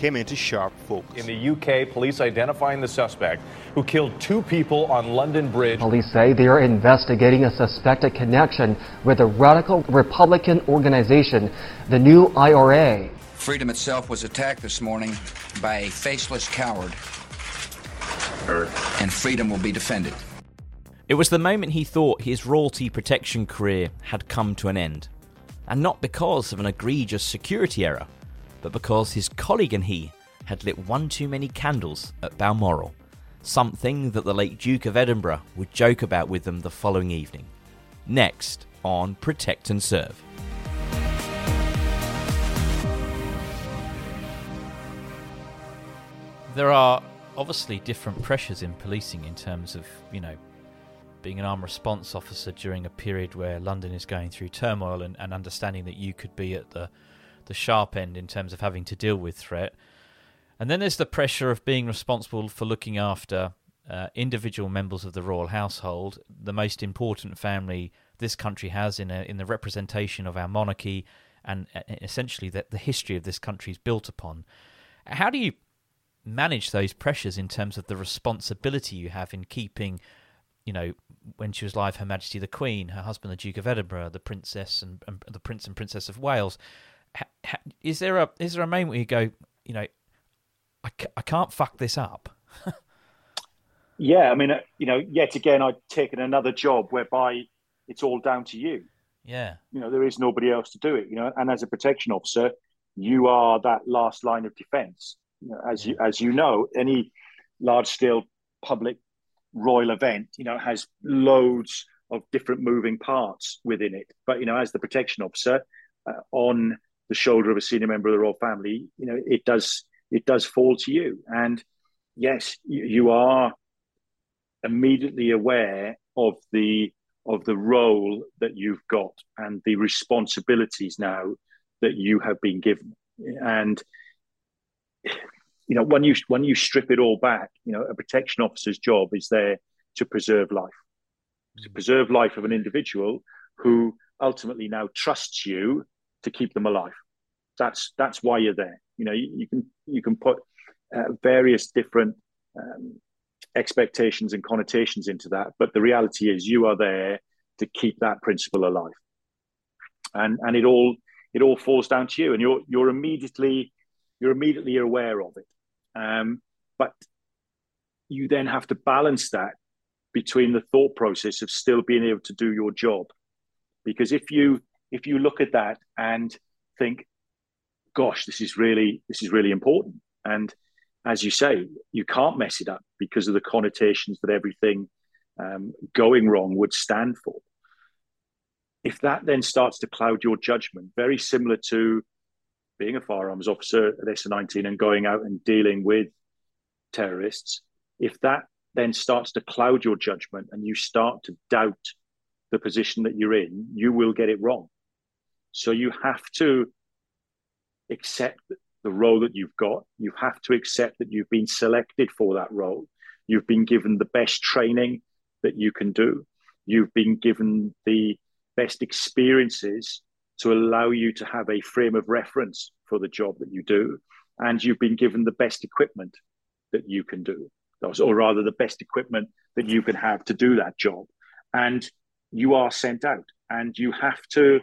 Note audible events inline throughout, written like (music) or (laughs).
came into sharp focus. In the UK, police identifying the suspect who killed two people on London Bridge. Police say they are investigating a suspected connection with a radical Republican organization, the New IRA. Freedom itself was attacked this morning by a faceless coward. And freedom will be defended. It was the moment he thought his royalty protection career had come to an end. And not because of an egregious security error, but because his colleague and he had lit one too many candles at Balmoral, something that the late Duke of Edinburgh would joke about with them the following evening. Next on Protect and Serve. There are obviously different pressures in policing in terms of, you know, being an armed response officer during a period where London is going through turmoil and, and understanding that you could be at the the sharp end in terms of having to deal with threat. And then there's the pressure of being responsible for looking after uh, individual members of the royal household, the most important family this country has in a, in the representation of our monarchy and uh, essentially that the history of this country is built upon. How do you manage those pressures in terms of the responsibility you have in keeping, you know, when she was alive, Her Majesty the Queen, her husband the Duke of Edinburgh, the Princess and, and the Prince and Princess of Wales, is there a is there a moment where you go, you know, I, I can't fuck this up? yeah, I mean, uh, you know, yet again, I've taken another job whereby it's all down to you. Yeah, you know, there is nobody else to do it. You know, and as a protection officer, you are that last line of defence. You know, as yeah. you as you know, any large scale public royal event, you know, has loads of different moving parts within it. But you know, as the protection officer, uh, on the shoulder of a senior member of the royal family, you know, it does it does fall to you. And yes, you, you are immediately aware of the of the role that you've got and the responsibilities now that you have been given. And you know, when you when you strip it all back, you know, a protection officer's job is there to preserve life, to preserve life of an individual who ultimately now trusts you to keep them alive. That's that's why you're there. You know, you, you can you can put uh, various different um, expectations and connotations into that, but the reality is you are there to keep that principle alive, and and it all it all falls down to you, and you're you're immediately you're immediately aware of it, um, but you then have to balance that between the thought process of still being able to do your job because if you if you look at that and think gosh, this is really this is really important. And as you say, you can't mess it up because of the connotations that everything um, going wrong would stand for. If that then starts to cloud your judgment, very similar to being a firearms officer at SO19 and going out and dealing with terrorists, if that then starts to cloud your judgment and you start to doubt the position that you're in, you will get it wrong. So you have to accept the role that you've got. You have to accept that you've been selected for that role. You've been given the best training that you can do. You've been given the best experiences to allow you to have a frame of reference for the job that you do. And you've been given the best equipment that you can do, or rather, the best equipment that you can have to do that job. And you are sent out, and you have to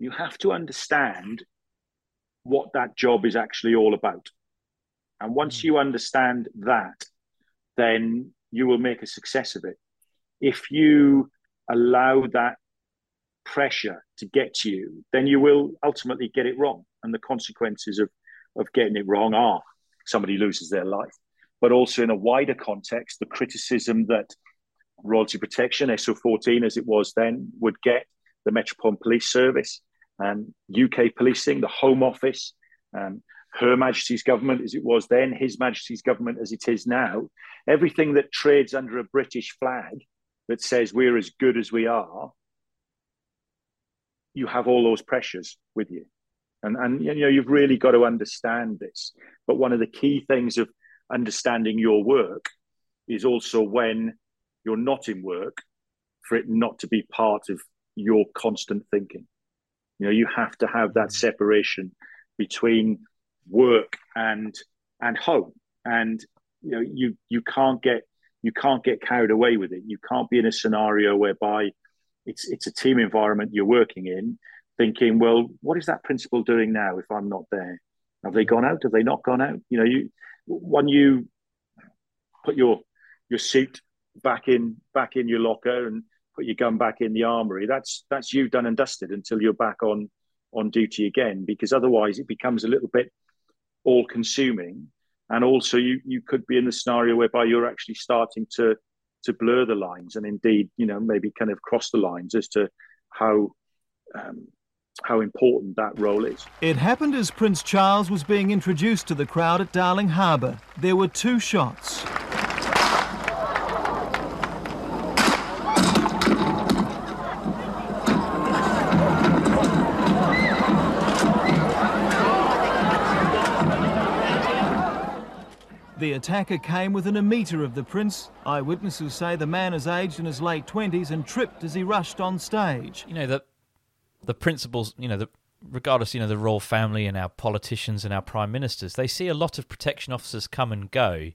you have to understand what that job is actually all about. And once hmm. you understand that, then you will make a success of it. If you allow that pressure to get to you, then you will ultimately get it wrong. And the consequences of, of getting it wrong are somebody loses their life. But also in a wider context, the criticism that royalty protection, SO14 as it was then, would get the Metropolitan Police Service, um, UK policing, the Home Office, um, Her Majesty's government as it was then, His Majesty's government as it is now, everything that trades under a British flag that says we're as good as we are, you have all those pressures with you. And, and you know, you've really got to understand this. But one of the key things of understanding your work is also when you're not in work, for it not to be part of your constant thinking. You know, you have to have that mm-hmm. separation between work and and home. And you know, you you can't get you can't get carried away with it. You can't be in a scenario whereby it's it's a team environment you're working in, thinking, well, what is that principal doing now if I'm not there? Have they gone out? Have they not gone out? You know, you when you put your your suit back in back in your locker and put your gun back in the armory, that's that's you done and dusted until you're back on on duty again. Because otherwise, it becomes a little bit all consuming, and also you you could be in the scenario whereby you're actually starting to to blur the lines and indeed, you know, maybe kind of cross the lines as to how um, how important that role is. It happened as Prince Charles was being introduced to the crowd at Darling Harbour. There were two shots. The attacker came within a metre of the prince. Eyewitnesses say the man is aged in his late 20s and tripped as he rushed on stage. You know, the, the principles, you know, the, regardless, you know, the royal family and our politicians and our prime ministers, they see a lot of protection officers come and go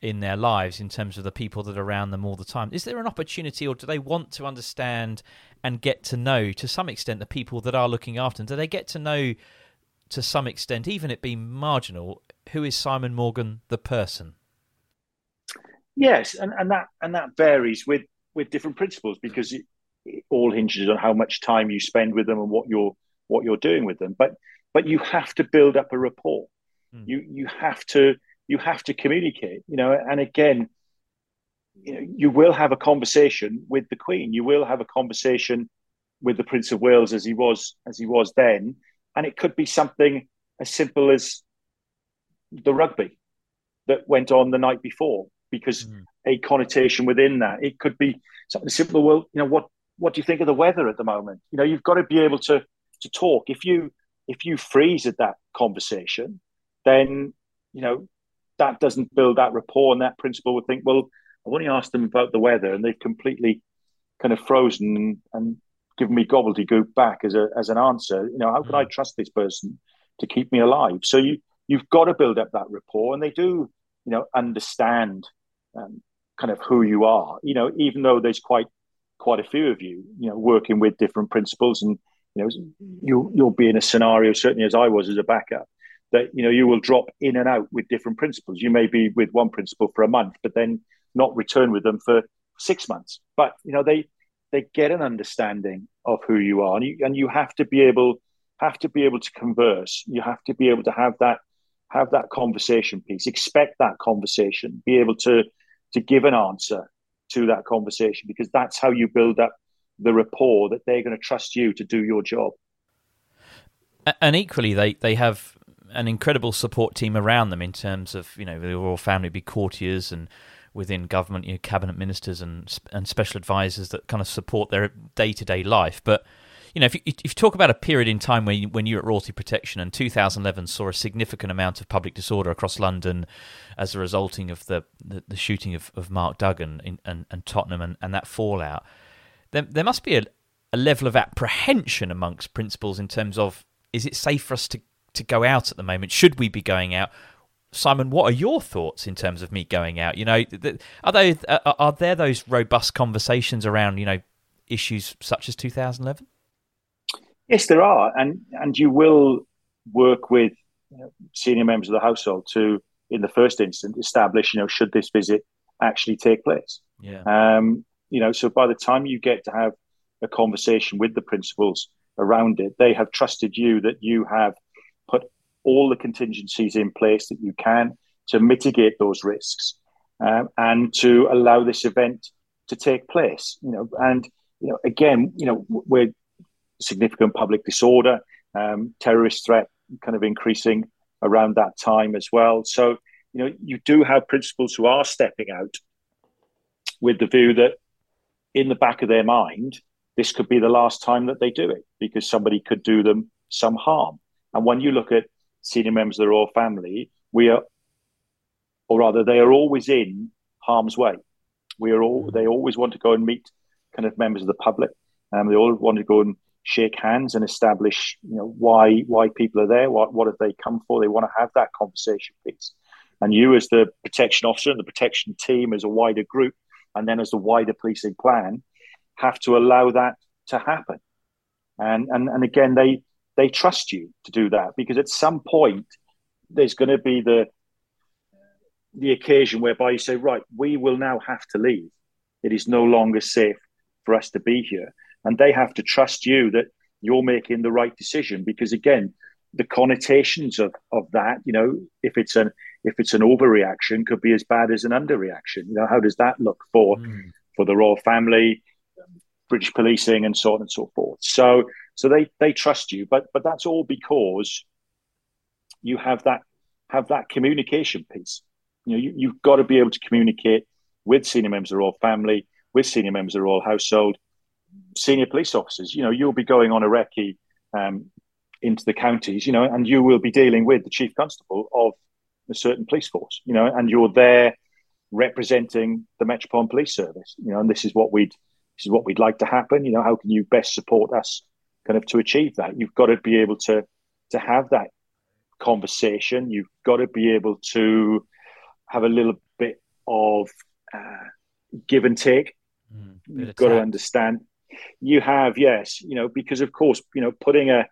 in their lives in terms of the people that are around them all the time. Is there an opportunity or do they want to understand and get to know to some extent the people that are looking after them? Do they get to know to some extent, even it being marginal, who is Simon Morgan the person? Yes, and, and that and that varies with with different principles because it, it all hinges on how much time you spend with them and what you're what you're doing with them. But but you have to build up a rapport. Mm. You you have to you have to communicate. You know, and again, you know, you will have a conversation with the Queen. You will have a conversation with the Prince of Wales as he was as he was then, and it could be something as simple as the rugby that went on the night before because mm. a connotation within that it could be something simple well you know what what do you think of the weather at the moment you know you've got to be able to to talk if you if you freeze at that conversation then you know that doesn't build that rapport and that principal would think well i've only asked them about the weather and they've completely kind of frozen and, and given me gobbledygook back as a as an answer you know how can mm. i trust this person to keep me alive so you you've got to build up that rapport, and they do, you know, understand um, kind of who you are. You know, even though there's quite quite a few of you, you know, working with different principals, and you know, you you'll be in a scenario certainly as I was as a backup that you know you will drop in and out with different principals. You may be with one principal for a month, but then not return with them for six months. But you know, they they get an understanding of who you are, and you and you have to be able have to be able to converse. You have to be able to have that have that conversation piece. Expect that conversation. Be able to to give an answer to that conversation because that's how you build up the rapport that they're going to trust you to do your job. And equally, they they have an incredible support team around them in terms of you know the royal family be courtiers and within government, you know, cabinet ministers and and special advisors that kind of support their day to day life. But you know, if you, if you talk about a period in time when you, when you're at royalty protection, and 2011 saw a significant amount of public disorder across London as a resulting of the the, the shooting of, of Mark Duggan in, and, and Tottenham and, and that fallout, there there must be a, a level of apprehension amongst principals in terms of is it safe for us to to go out at the moment? Should we be going out? Simon, what are your thoughts in terms of me going out? You know, are they uh, are there those robust conversations around you know issues such as 2011? Yes, there are, and and you will work with you know, senior members of the household to, in the first instance, establish you know should this visit actually take place. Yeah. Um, you know, so by the time you get to have a conversation with the principals around it, they have trusted you that you have put all the contingencies in place that you can to mitigate those risks um, and to allow this event to take place. You know, and you know, again, you know, we're significant public disorder, um, terrorist threat kind of increasing around that time as well. So, you know, you do have principals who are stepping out with the view that in the back of their mind, this could be the last time that they do it because somebody could do them some harm. And when you look at senior members of the royal family, we are, or rather, they are always in harm's way. We are all, they always want to go and meet kind of members of the public. Um, they all want to go and shake hands and establish, you know, why why people are there, what what have they come for. They want to have that conversation piece. And you, as the protection officer and the protection team, as a wider group, and then as the wider policing plan, have to allow that to happen. And and and again, they they trust you to do that because at some point there's going to be the the occasion whereby you say, right, we will now have to leave. It is no longer safe for us to be here, and they have to trust you that you're making the right decision because again, the connotations of of that, you know, if it's an if it's an overreaction, could be as bad as an underreaction. You know, how does that look for mm. for the royal family? British policing and so on and so forth. So so they they trust you, but but that's all because you have that have that communication piece. You know, you, you've got to be able to communicate with senior members of the royal family, with senior members of the royal household, senior police officers. You know, you'll be going on a recce um, into the counties, you know, and you will be dealing with the chief constable of a certain police force, you know, and you're there representing the Metropolitan Police Service, you know, and this is what we'd this is what we'd like to happen. You know, how can you best support us kind of to achieve that? You've got to be able to to have that conversation. You've got to be able to have a little bit of uh, give and take. Mm, You've got to understand. You have, yes, you know, because of course, you know, putting a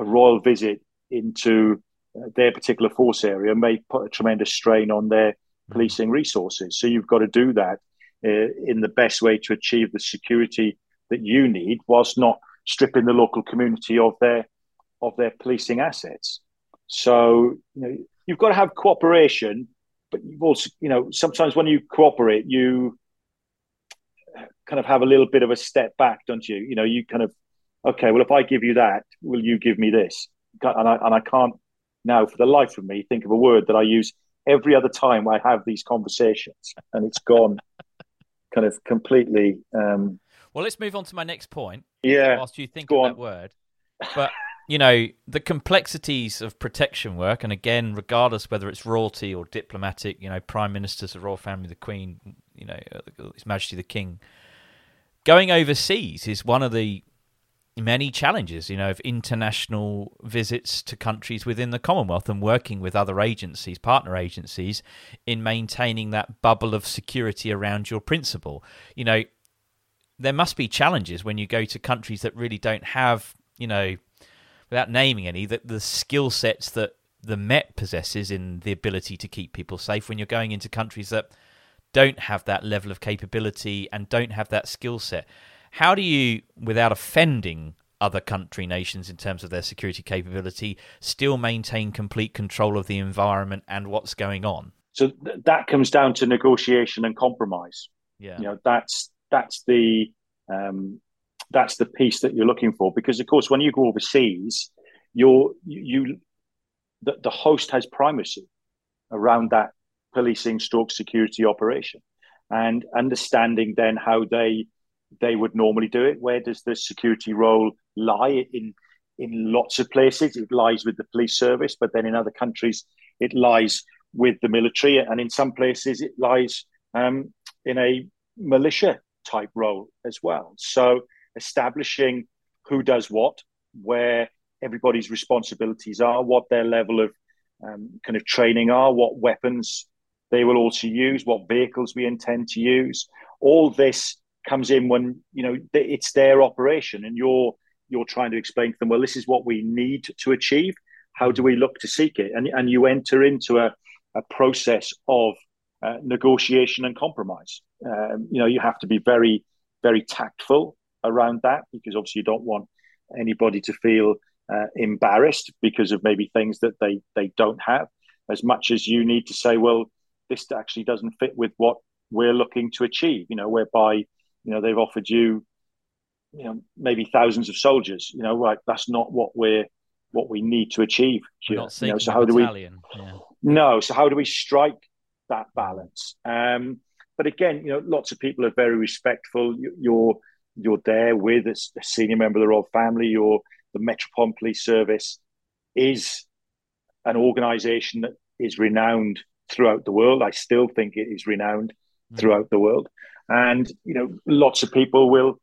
a royal visit into uh, their particular force area may put a tremendous strain on their mm. policing resources. So you've got to do that uh, in the best way to achieve the security that you need, whilst not stripping the local community of their of their policing assets. So you know you've got to have cooperation, but you've also you know sometimes when you cooperate, you kind of have a little bit of a step back, don't you? You know, you kind of okay, well, if I give you that, will you give me this? And I and I can't now, for the life of me, think of a word that I use every other time I have these conversations, and it's gone (laughs) kind of completely. Um, well, let's move on to my next point. Yeah. Whilst you think of on. that word, but you know the complexities of protection work, and again, regardless whether it's royalty or diplomatic, you know, prime ministers, the royal family, the queen, you know, His Majesty the King, going overseas is one of the many challenges, you know, of international visits to countries within the Commonwealth and working with other agencies, partner agencies, in maintaining that bubble of security around your principal. You know, there must be challenges when you go to countries that really don't have, you know, without naming any, that the skill sets that the Met possesses in the ability to keep people safe when you're going into countries that don't have that level of capability and don't have that skill set. How do you, without offending other country nations in terms of their security capability still maintain complete control of the environment and what's going on? So th- that comes down to negotiation and compromise. Yeah. You know, that's that's the um, that's the piece that you're looking for because of course when you go overseas, you're you the, the host has primacy around that policing stroke security operation and understanding then how they they would normally do it. Where does the security role lie in in lots of places? It lies with the police service, but then in other countries it lies with the military, and in some places it lies um, in a militia type role as well. So establishing who does what, where everybody's responsibilities are, what their level of um, kind of training are, what weapons they will also use, what vehicles we intend to use. All this comes in when you know it's their operation, and you're you're trying to explain to them, well, this is what we need to achieve. How do we look to seek it? And and you enter into a, a process of uh, negotiation and compromise. Um, you know, you have to be very very tactful around that because obviously you don't want anybody to feel uh, embarrassed because of maybe things that they they don't have as much as you need to say well this actually doesn't fit with what we're looking to achieve you know whereby you know they've offered you you know maybe thousands of soldiers you know right that's not what we're what we need to achieve here. you know so how do we yeah. no so how do we strike that balance um but again you know lots of people are very respectful you're you're there with a senior member of the royal family you're the Metropolitan Police Service is an organization that is renowned throughout the world. I still think it is renowned mm. throughout the world. And you know, lots of people will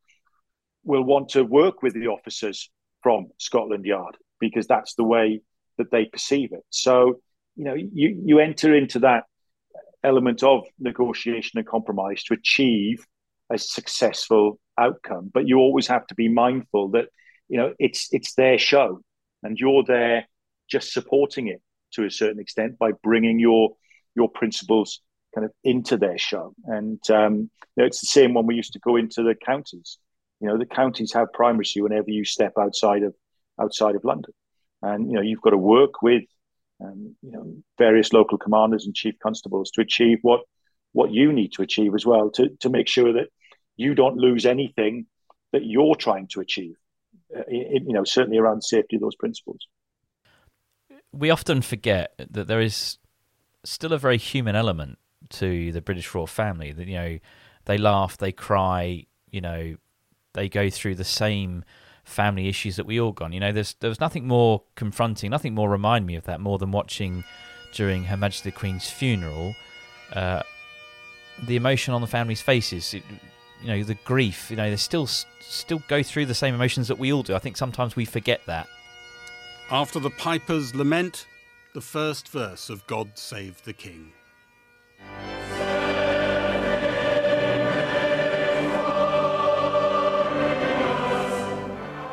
will want to work with the officers from Scotland Yard because that's the way that they perceive it. So, you know, you, you enter into that element of negotiation and compromise to achieve a successful outcome. But you always have to be mindful that you know it's it's their show and you're there just supporting it to a certain extent by bringing your your principles kind of into their show and um, you know, it's the same when we used to go into the counties. You know the counties have primacy whenever you step outside of outside of london. And you know you've got to work with um, you know various local commanders and chief constables to achieve what what you need to achieve as well to to make sure that you don't lose anything that you're trying to achieve uh, you know, certainly around safety of those principles. We often forget that there is still a very human element to the British royal family. That you know, they laugh, they cry, you know, they go through the same family issues that we all gone. You know, there's there was nothing more confronting, nothing more remind me of that more than watching during Her Majesty the Queen's funeral. Uh, the emotion on the family's faces. It, you know the grief. You know they still still go through the same emotions that we all do. I think sometimes we forget that. After the piper's lament, the first verse of God Save the King.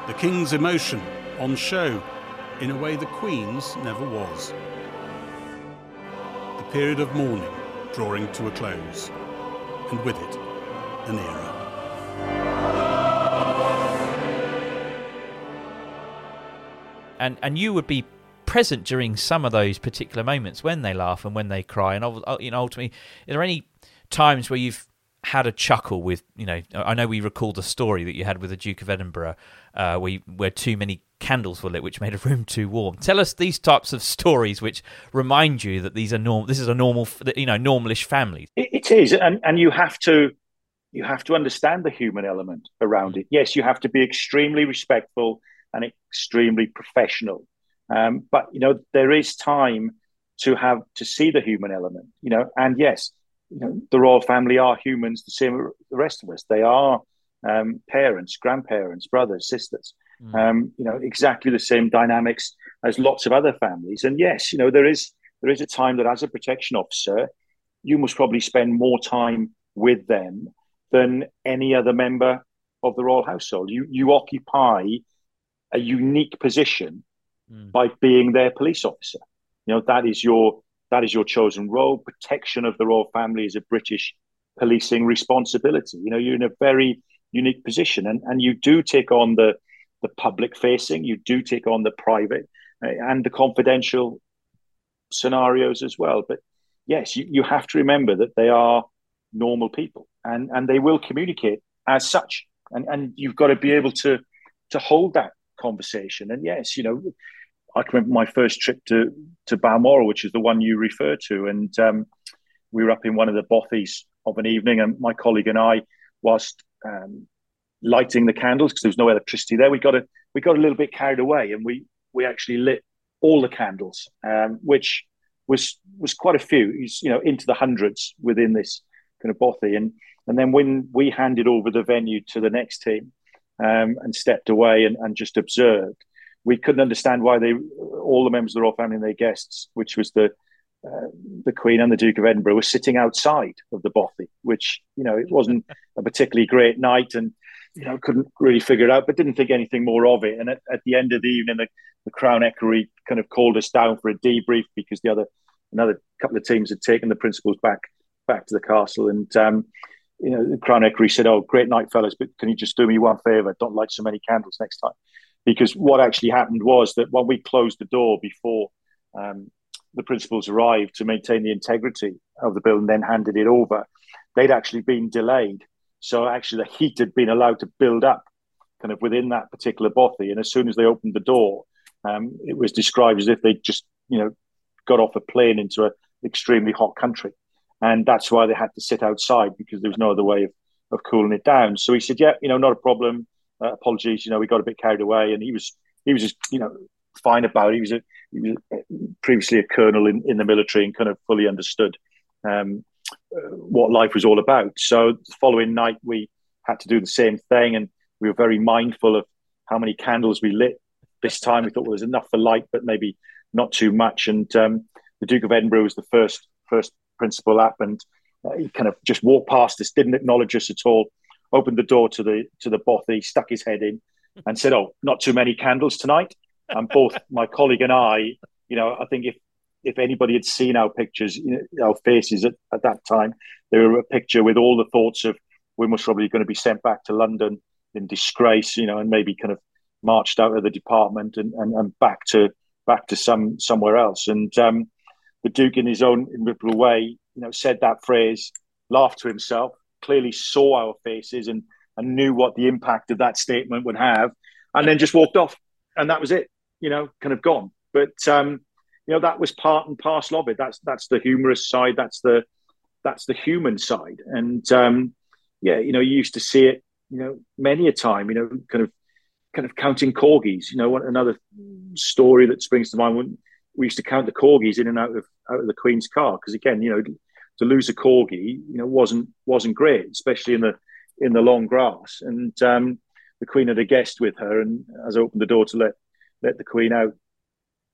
The King's emotion on show in a way the Queen's never was. The period of mourning drawing to a close, and with it, an era. And and you would be present during some of those particular moments when they laugh and when they cry. And uh, you know, ultimately, are there any times where you've had a chuckle with you know I know we recall the story that you had with the Duke of Edinburgh uh, where you, where too many candles were lit which made a room too warm tell us these types of stories which remind you that these are normal this is a normal you know normalish family it, it is and and you have to you have to understand the human element around it. Yes, you have to be extremely respectful and extremely professional. Um, but you know, there is time to have to see the human element. You know, and yes, you know, the royal family are humans, the same as the rest of us. They are um, parents, grandparents, brothers, sisters. Mm. Um, you know, exactly the same dynamics as lots of other families. And yes, you know, there is there is a time that as a protection officer, you must probably spend more time with them than any other member of the royal household. You you occupy a unique position mm. by being their police officer. You know that is your that is your chosen role. Protection of the royal family is a British policing responsibility. You know you're in a very unique position, and and you do take on the the public facing. You do take on the private uh, and the confidential scenarios as well. But yes, you, you have to remember that they are normal people and, and they will communicate as such. And, and you've got to be able to to hold that conversation. And yes, you know, I can remember my first trip to to Balmoral, which is the one you refer to, and um, we were up in one of the bothies of an evening, and my colleague and I, whilst um, lighting the candles because there was no electricity there, we got a we got a little bit carried away, and we we actually lit all the candles, um, which was was quite a few, you know, into the hundreds within this kind of bothy, and and then when we handed over the venue to the next team um, and stepped away and, and just observed, we couldn't understand why they all the members of the royal family and their guests, which was the uh, the Queen and the Duke of Edinburgh, were sitting outside of the bothy, which you know it wasn't a particularly great night, and you know couldn't really figure it out, but didn't think anything more of it. And at, at the end of the evening, the, the Crown Equerry kind of called us down for a debrief because the other another couple of teams had taken the principals back back to the castle, and um, you know the Crown Equerry said, "Oh, great night, fellas, but can you just do me one favour? Don't light so many candles next time." Because what actually happened was that when we closed the door before um, the principals arrived to maintain the integrity of the bill and then handed it over, they'd actually been delayed. So actually, the heat had been allowed to build up kind of within that particular bothy. And as soon as they opened the door, um, it was described as if they just, you know, got off a plane into an extremely hot country. And that's why they had to sit outside because there was no other way of, of cooling it down. So he said, yeah, you know, not a problem. Uh, apologies, you know, we got a bit carried away. And he was, he was just, you know, fine about it. He was, a, he was previously a colonel in, in the military and kind of fully understood um, what life was all about. So the following night, we had to do the same thing. And we were very mindful of how many candles we lit this time. We thought well, there was enough for light, but maybe not too much. And um, the Duke of Edinburgh was the first first principal up, and uh, he kind of just walked past us, didn't acknowledge us at all, opened the door to the to the bothy, stuck his head in, and said, "Oh, not too many candles tonight." And both (laughs) my colleague and I, you know, I think if if anybody had seen our pictures, you know, our faces at, at that time, they were a picture with all the thoughts of we're most probably going to be sent back to London in disgrace, you know, and maybe kind of marched out of the department and, and, and back to back to some somewhere else. And um, the Duke, in his own inimitable way, you know, said that phrase, laughed to himself, clearly saw our faces and and knew what the impact of that statement would have, and then just walked off, and that was it. You know, kind of gone. But um, you know, that was part and parcel of it. That's that's the humorous side. That's the that's the human side. And um, yeah, you know, you used to see it, you know, many a time. You know, kind of kind of counting corgis. You know, another story that springs to mind when we used to count the corgis in and out of out of the Queen's car because again, you know, to lose a corgi, you know, wasn't wasn't great, especially in the in the long grass. And um, the Queen had a guest with her, and as I opened the door to let let the Queen out,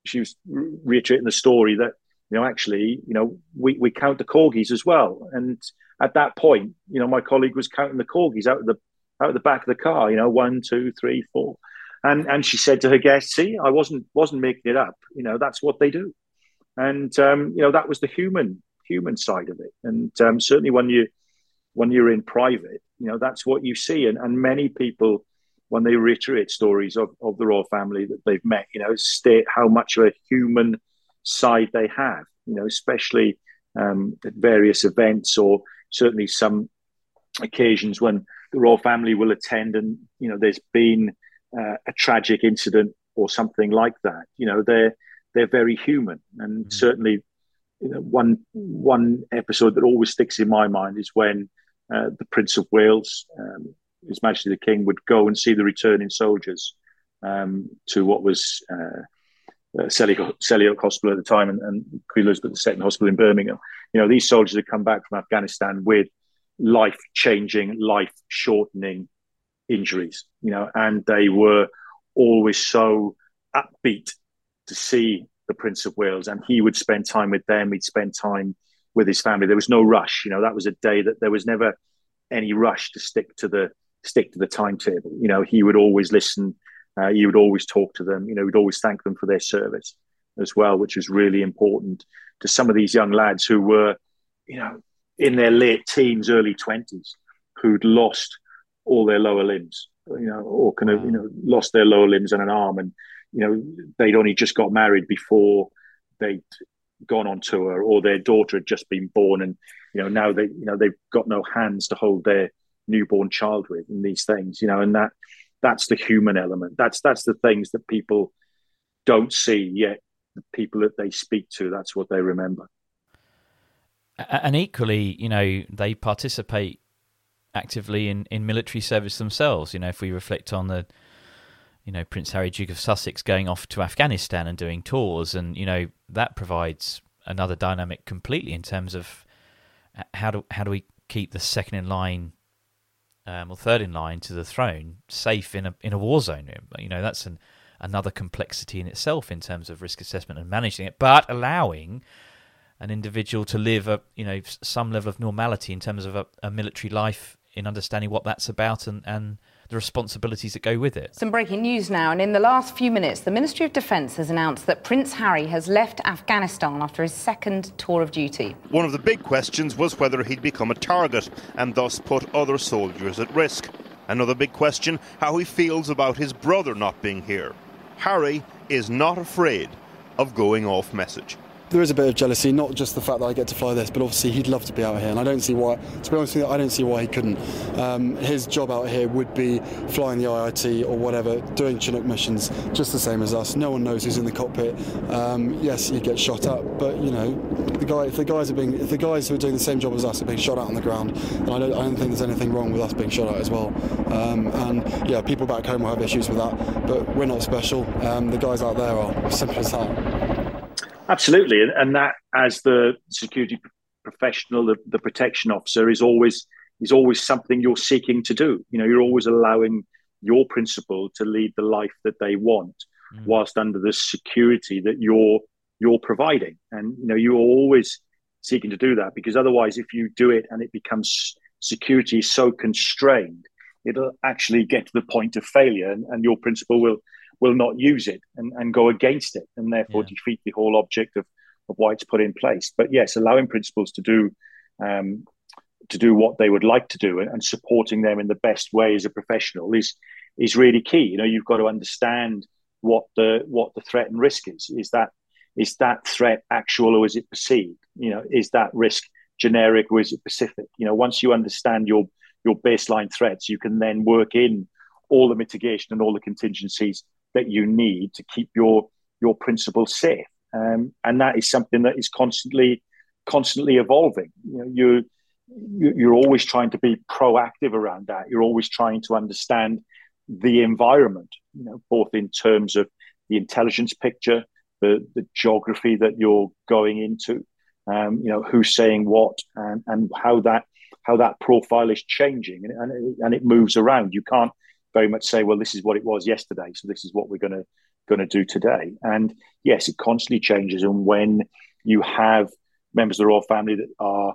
she was reiterating the story that you know actually, you know, we we count the corgis as well. And at that point, you know, my colleague was counting the corgis out of the out of the back of the car. You know, one, two, three, four and and she said to her guests, "See, I wasn't wasn't making it up. You know, that's what they do." And um, you know, that was the human human side of it. And um, certainly when you when you're in private, you know, that's what you see. And and many people, when they reiterate stories of of the royal family that they've met, you know, state how much of a human side they have. You know, especially um, at various events or certainly some occasions when the royal family will attend and you know there's been uh, a tragic incident or something like that. You know, they're they're very human, and mm. certainly, you know, one one episode that always sticks in my mind is when uh, the Prince of Wales, um, His Majesty the King, would go and see the returning soldiers um, to what was. Uh, uh, Hospital at the time and, and Queen Elizabeth II Hospital in Birmingham. You know, these soldiers had come back from Afghanistan with life changing, life shortening injuries, you know, and they were always so upbeat to see the Prince of Wales, and he would spend time with them. He'd spend time with his family. There was no rush, you know. That was a day that there was never any rush to stick to the stick to the timetable. You know, he would always listen. Uh, he would always talk to them. You know, he'd always thank them for their service as well, which was really important to some of these young lads who were, you know, in their late teens, early twenties, who'd lost all their lower limbs you know, or kind of you know mm. lost their lower limbs and an arm, and you know they'd only just got married before they'd gone on tour, or their daughter had just been born, and you know now they you know they've got no hands to hold their newborn child with, and these things, you know, and that that's the human element. That's that's the things that people don't see yet. The people that they speak to, that's what they remember. And equally, you know, they participate actively in, in military service themselves. You know, if we reflect on the, you know, Prince Harry, Duke of Sussex going off to Afghanistan and doing tours, and you know that provides another dynamic completely in terms of how do how do we keep the second in line um, or third in line to the throne safe in a in a war zone. You know that's an, another complexity in itself in terms of risk assessment and managing it, but allowing an individual to live a you know some level of normality in terms of a, a military life in understanding what that's about and and the responsibilities that go with it. Some breaking news now, and in the last few minutes, the Ministry of Defence has announced that Prince Harry has left Afghanistan after his second tour of duty. One of the big questions was whether he'd become a target and thus put other soldiers at risk. Another big question how he feels about his brother not being here. Harry is not afraid of going off message there is a bit of jealousy, not just the fact that I get to fly this, but obviously he'd love to be out here, and I don't see why. To be honest with you, I don't see why he couldn't. Um, his job out here would be flying the IIT or whatever, doing Chinook missions, just the same as us. No one knows who's in the cockpit. Um, yes, he gets shot at, but you know, the guy, if the guys are being, if the guys who are doing the same job as us are being shot at on the ground, and I don't, I don't think there's anything wrong with us being shot at as well. Um, and yeah, people back home will have issues with that, but we're not special. Um, the guys out there are. Simple as that. Absolutely, and, and that as the security professional, the, the protection officer is always is always something you're seeking to do. You know, you're always allowing your principal to lead the life that they want, mm. whilst under the security that you're you're providing. And you know, you're always seeking to do that because otherwise, if you do it and it becomes security so constrained, it'll actually get to the point of failure, and, and your principal will will not use it and, and go against it and therefore yeah. defeat the whole object of, of why it's put in place. But yes, allowing principals to do um, to do what they would like to do and, and, supporting them in the best way as a professional is is really key. You know, you've got to understand what the what the threat and risk is. Is that is that threat actual or is it perceived? You know, is that risk generic or is it specific? You know, once you understand your your baseline threats, you can then work in all the mitigation and all the contingencies that you need to keep your your principles safe. Um, and that is something that is constantly constantly evolving. You know, you you're always trying to be proactive around that. You're always trying to understand the environment, you know, both in terms of the intelligence picture, the the geography that you're going into, um, you know, who's saying what, and and how that how that profile is changing, and and it, and it moves around. You can't very much say, well, this is what it was yesterday, so this is what we're going to going to do today. And yes, it constantly changes. And when you have members of the royal family that are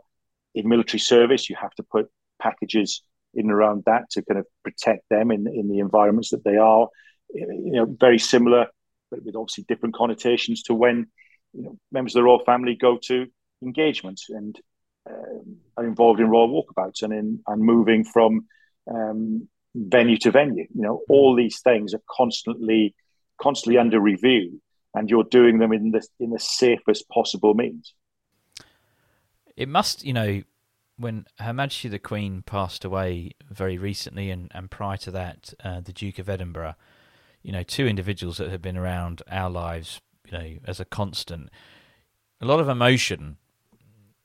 in military service, you have to put packages in around that to kind of protect them in in the environments that they are. You know, very similar, but with obviously different connotations to when you know members of the royal family go to engagements and um, are involved in royal walkabouts and in and moving from um, venue to venue. You know, all these things are constantly, constantly under review, and you're doing them in the in the safest possible means. It must, you know, when Her Majesty the Queen passed away very recently, and, and prior to that, uh, the Duke of Edinburgh, you know, two individuals that have been around our lives, you know, as a constant. A lot of emotion,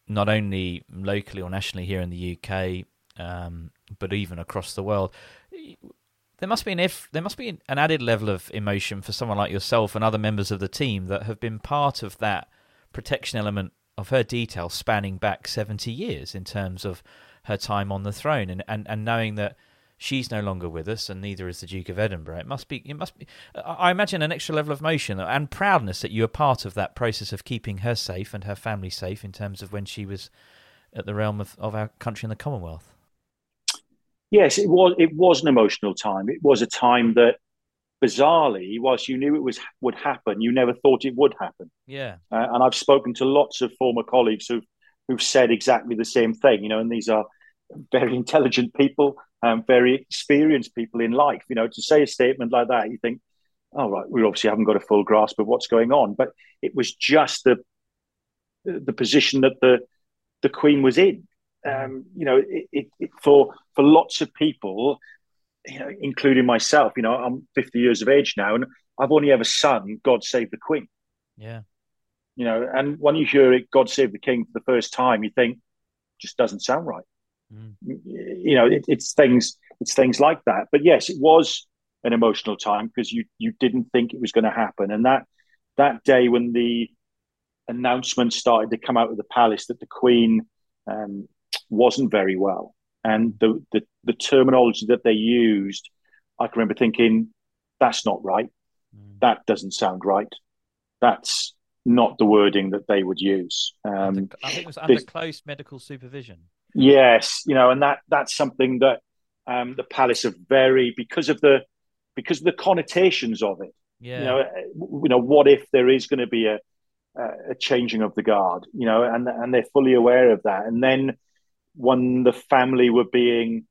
not only locally or nationally here in the UK, um, but even across the world there must be an if there must be an added level of emotion for someone like yourself and other members of the team that have been part of that protection element of her detail spanning back 70 years in terms of her time on the throne and, and, and knowing that she's no longer with us and neither is the Duke of Edinburgh. It must be it must be I imagine an extra level of emotion and proudness that you were part of that process of keeping her safe and her family safe in terms of when she was at the realm of, of our country in the Commonwealth yes, it was it was an emotional time. It was a time that bizarrely, whilst you knew it was would happen, you never thought it would happen. Yeah. Uh, and I've spoken to lots of former colleagues who've who've said exactly the same thing. You know, and these are very (laughs) intelligent people, um, very experienced people in life. You know, to say a statement like that, you think, "Oh, right, we obviously haven't got a full grasp of what's going on." But it was just the the position that the the Queen was in. Um, you know, it, it, it, for for lots of people, you know, including myself, you know, I'm 50 years of age now, and I've only ever sung "God Save the Queen." Yeah. You know, and when you hear it, "God Save the King" for the first time, you think, just doesn't sound right. Mm. You know, it, it's things, it's things like that. But yes, it was an emotional time because you you didn't think it was going to happen, and that that day when the announcement started to come out of the palace that the Queen um, wasn't very well, and the, the the terminology that they used, I can remember thinking, "That's not right. Mm. That doesn't sound right. That's not the wording that they would use." Um, I think it was under this, close medical supervision. Yes, you know, and that that's something that um, the palace are very because of the because of the connotations of it. Yeah. You know, you know, what if there is going to be a a changing of the guard? You know, and and they're fully aware of that. And then when the family were being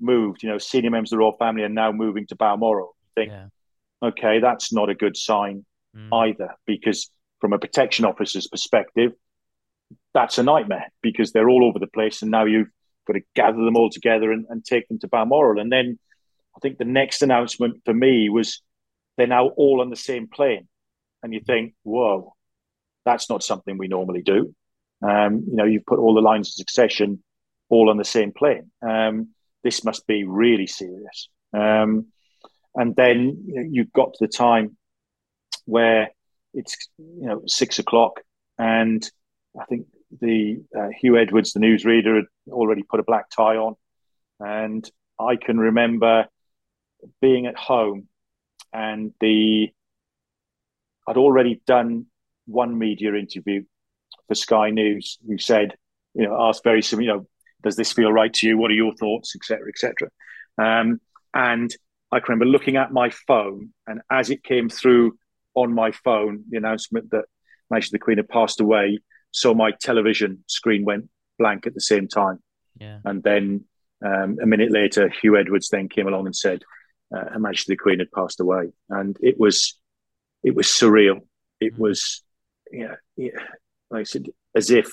moved, you know, senior members of the royal family are now moving to Balmoral. You think, yeah. okay, that's not a good sign mm. either, because from a protection officer's perspective, that's a nightmare because they're all over the place, and now you've got to gather them all together and, and take them to Balmoral. And then I think the next announcement for me was they're now all on the same plane, and you think, whoa, that's not something we normally do. Um, you know, you've put all the lines of succession all on the same plane. Um, this must be really serious. Um, and then you, know, you got to the time where it's you know six o'clock, and I think the uh, Huw Edwards, the newsreader, had already put a black tie on, and I can remember being at home, and the I'd already done one media interview for Sky News, who said, you know, asked very similar, you know, does this feel right to you? What are your thoughts, etc., etc. Um, and I can remember looking at my phone, and as it came through on my phone, the announcement that Majesty the Queen had passed away, so my television screen went blank at the same time. Yeah. And then um, a minute later, Huw Edwards then came along and said, uh, Her Majesty the Queen had passed away, and it was it was surreal. It mm-hmm. was yeah, yeah, like I said, as if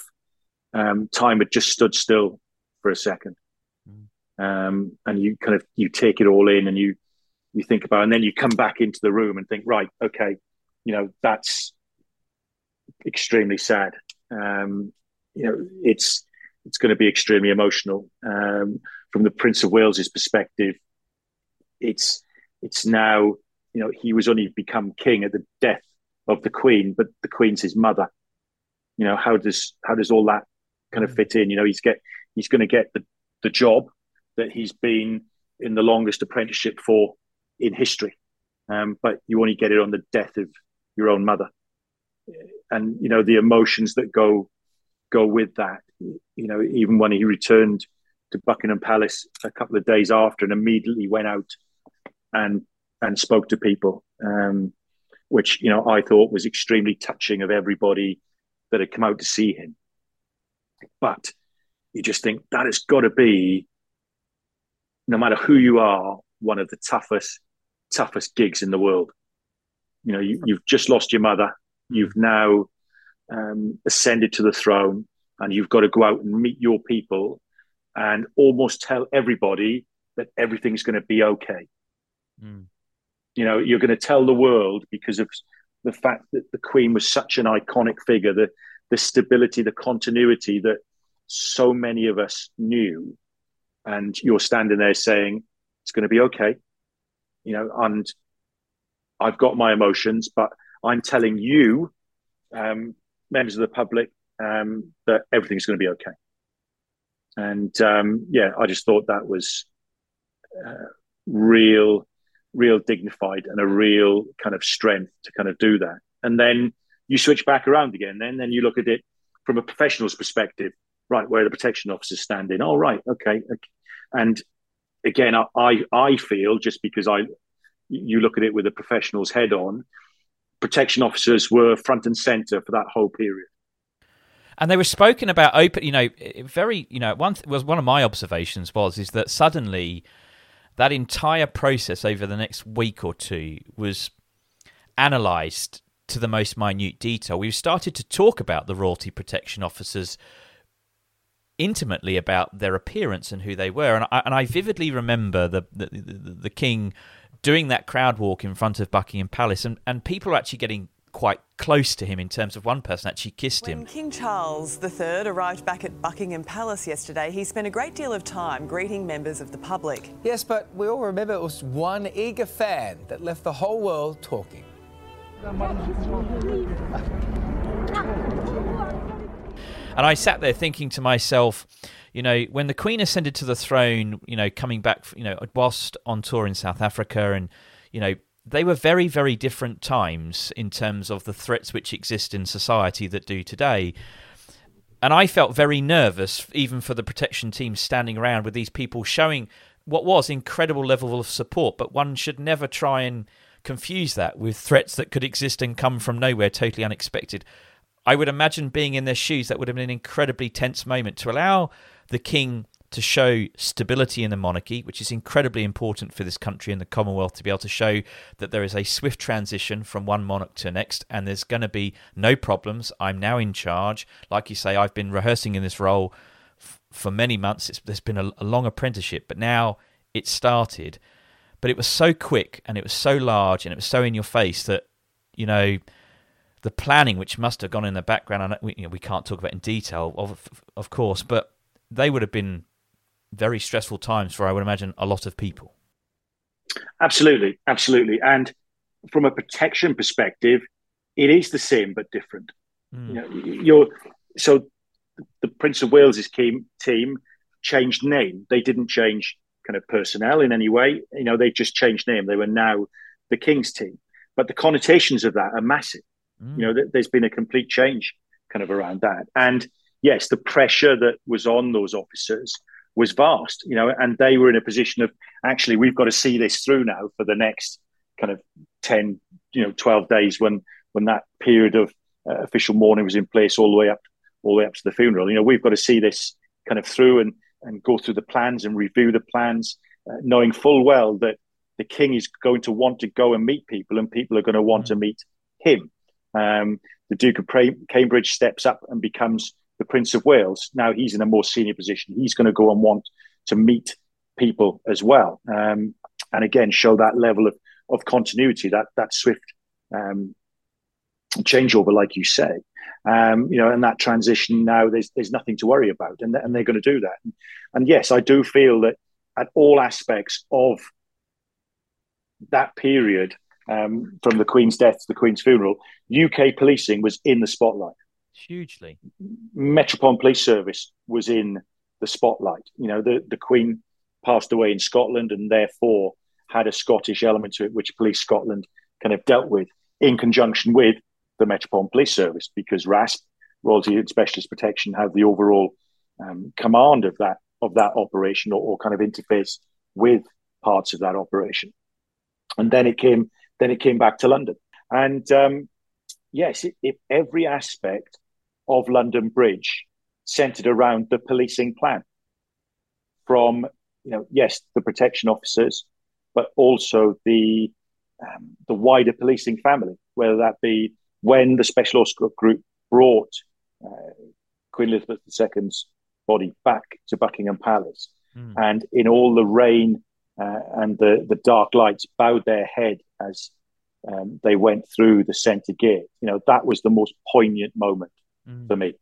um, time had just stood still for a second, mm-hmm. um, and you kind of you take it all in and you you think about, it, and then you come back into the room and think, right, okay, you know that's extremely sad um, you know, it's it's going to be extremely emotional. Um, from the Prince of Wales's perspective, it's it's now you know he was only become king at the death of the Queen, but the Queen's his mother. You know how does how does all that kind of fit in? You know he's get he's going to get the the job that he's been in the longest apprenticeship for in history, um, but you only get it on the death of your own mother and you know the emotions that go go with that. You know, even when he returned to Buckingham Palace a couple of days after, and immediately went out and and spoke to people, um, which you know I thought was extremely touching of everybody that had come out to see him. But you just think that has got to be, no matter who you are, one of the toughest toughest gigs in the world. You know, you, you've just lost your mother You've now um, ascended to the throne, and you've got to go out and meet your people and almost tell everybody that everything's going to be okay. Mm. You know, you're going to tell the world because of the fact that the Queen was such an iconic figure, the the stability, the continuity that so many of us knew, and you're standing there saying it's going to be okay. You know, and I've got my emotions, but I'm telling you, um, members of the public, um, that everything's going to be okay. And um, yeah, I just thought that was uh, real, real dignified and a real kind of strength to kind of do that. And then you switch back around again. Then, then you look at it from a professional's perspective. Right, where the protection officers standing. Oh, right, okay. okay. And again, I I feel just because I you look at it with a professional's head on, protection officers were front and center for that whole period. and they were spoken about open. You know, very. You know, one th- was one of my observations was is that suddenly that entire process over the next week or two was analysed to the most minute detail. We've started to talk about the royalty protection officers intimately about their appearance and who they were, and I, and I vividly remember the the, the the king doing that crowd walk in front of Buckingham Palace, and, and people are actually getting quite close to him in terms of one person actually kissed him. When King Charles III arrived back at Buckingham Palace yesterday, he spent a great deal of time greeting members of the public. Yes, but we all remember it was one eager fan that left the whole world talking. And I sat there thinking to myself, you know, when the Queen ascended to the throne, you know, coming back, you know, whilst on tour in South Africa, and you know, they were very, very different times in terms of the threats which exist in society that do today. And I felt very nervous, even for the protection team standing around with these people showing what was incredible level of support. But one should never try and confuse that with threats that could exist and come from nowhere, totally unexpected. I would imagine being in their shoes, that would have been an incredibly tense moment to allow the king to show stability in the monarchy, which is incredibly important for this country and the Commonwealth to be able to show that there is a swift transition from one monarch to next and there's going to be no problems. I'm now in charge. Like you say, I've been rehearsing in this role f- for many months. It's, there's been a, a long apprenticeship, but now it started. But it was so quick and it was so large and it was so in your face that, you know, the planning which must have gone in the background, and we, you know, we can't talk about in detail, of, of course, but they would have been very stressful times for, I would imagine, a lot of people. Absolutely, absolutely. And from a protection perspective, it is the same but different. Mm. You know, you're so the Prince of Wales's team team changed name. They didn't change kind of personnel in any way. You know, they just changed name. They were now the King's team. But the connotations of that are massive. Mm. You know, there's been a complete change kind of around that. And yes, the pressure that was on those officers was vast, you know, and they were in a position of actually, we've got to see this through now for the next kind of 10, you know, 12 days when, when that period of uh, official mourning was in place all the way up, all the way up to the funeral. You know, we've got to see this kind of through and, and go through the plans and review the plans, uh, knowing full well that the king is going to want to go and meet people and people are going to want mm-hmm. to meet him. Um, the Duke of Cambridge steps up and becomes the Prince of Wales. Now he's in a more senior position. He's going to go and want to meet people as well, um, and again show that level of of continuity, that that swift um, changeover, like you say. Um, you know, and that transition now, there's there's nothing to worry about, and and they're going to do that. And, and yes, I do feel that at all aspects of that period, um, from the Queen's death to the Queen's funeral, UK policing was in the spotlight hugely. Metropolitan Police Service was in the spotlight. You know, the, the Queen passed away in Scotland and therefore had a Scottish element to it, which Police Scotland kind of dealt with in conjunction with the Metropolitan Police Service, because RASP, Royalty and Specialist Protection, have the overall um, command of that of that operation or, or, kind of interface with parts of that operation. And then it came then it came back to London. And um, yes, if every aspect of London Bridge centered around the policing plan from, you know, yes, the protection officers, but also the um, the wider policing family, whether that be when the Special Escort Group brought uh, Queen Elizabeth II's body back to Buckingham Palace, mm. and in all the rain uh, and the, the dark lights bowed their head as um, they went through the centre gate. You know, that was the most poignant moment mm. for me.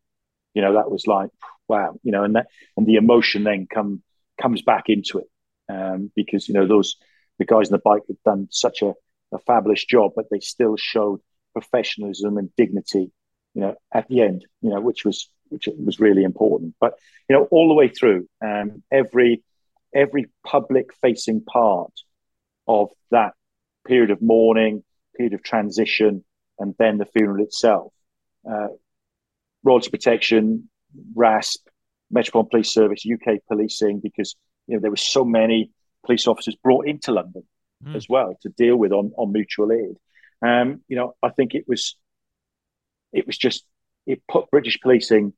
You know, that was like, wow, you know, and that and the emotion then come comes back into it. Um, because, you know, those the guys in the bike had done such a, a fabulous job, but they still showed professionalism and dignity, you know, at the end, you know, which was which was really important. But you know, all the way through, um, every every public facing part of that period of mourning, period of transition, and then the funeral itself uh, royalty protection, RASP, Metropolitan Police Service, UK policing, because you know there were so many police officers brought into London mm. as well to deal with on, on mutual aid. Um, you know, I think it was it was just it put British policing